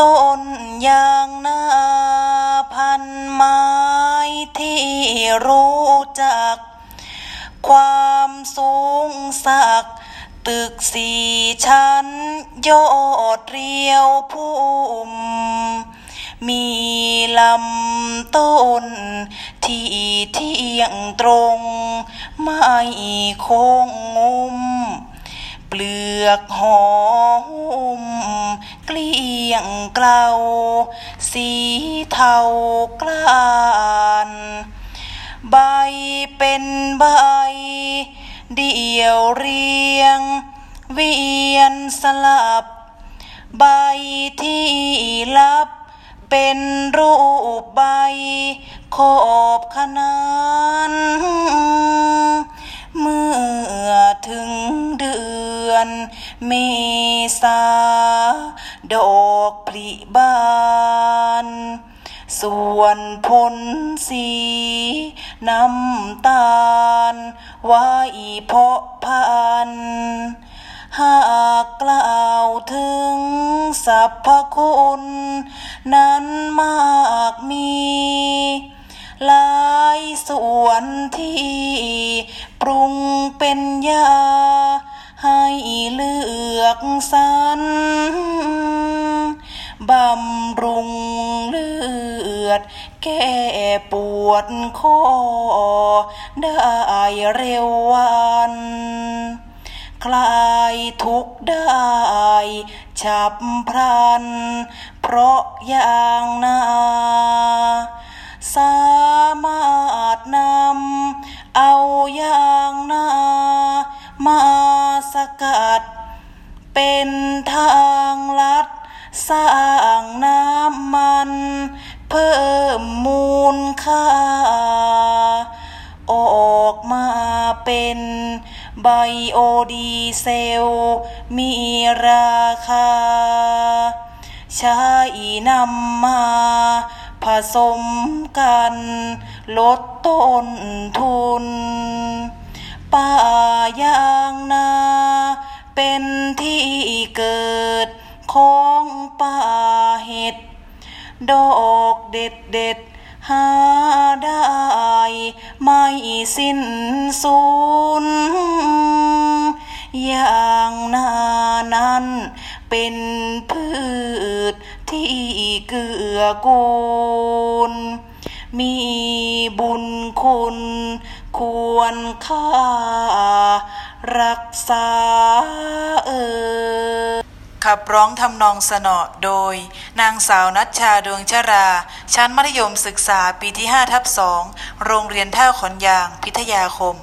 ต้นยางนาพันไม้ที่รู้จัก ความสูงสัก ตึกสี่ชั้นยอดเรียวพุ่มมีลำต้น ที่เที่ยงตรง ไม่โค้งงุม เปลือกหอม ยงเกลาสีเทากลานใบเป็นใบ เดี่ยวเรียง เวียนสลับ ใบที่ลับ เป็นรูปใบขอบขนานเมื่อถึงเดือนเมษา ดอกผลิบานส่วนผลสีน้ำตาลไว้เพาะพันหากกล่าวถึงสรรพคุณนั้นมากมีหลายส่วนที่ปรุงเป็นยาให้เลือกสรร แก้ปวดคอได้เร็ววันคลายทุกข์ได้ฉับพลัน เพราะยางนาสามารถนำเอายางนามาสกัด เป็นทางลัดสร้างน้ำมัน เพิ่มมูลค่า ออกมาเป็นไบโอดีเซล มีราคา ใช้นำมาผสมกัน ลดต้นทุน ป่ายางนา เป็นที่เกิดของป่า ดอกเด็ดเด็ดหาได้ไม่สิ้นสุดยางนานั้นเป็นพืชที่เกื้อกูล มีบุญคุณควรค่ารักษาเอ่ย ขับร้องทำนองสนอโดย นางสาวนัชชาดวงชรา ชั้นมัธยมศึกษาปีที่5ทับ2โรงเรียนท่าขอนยางพิทยาคม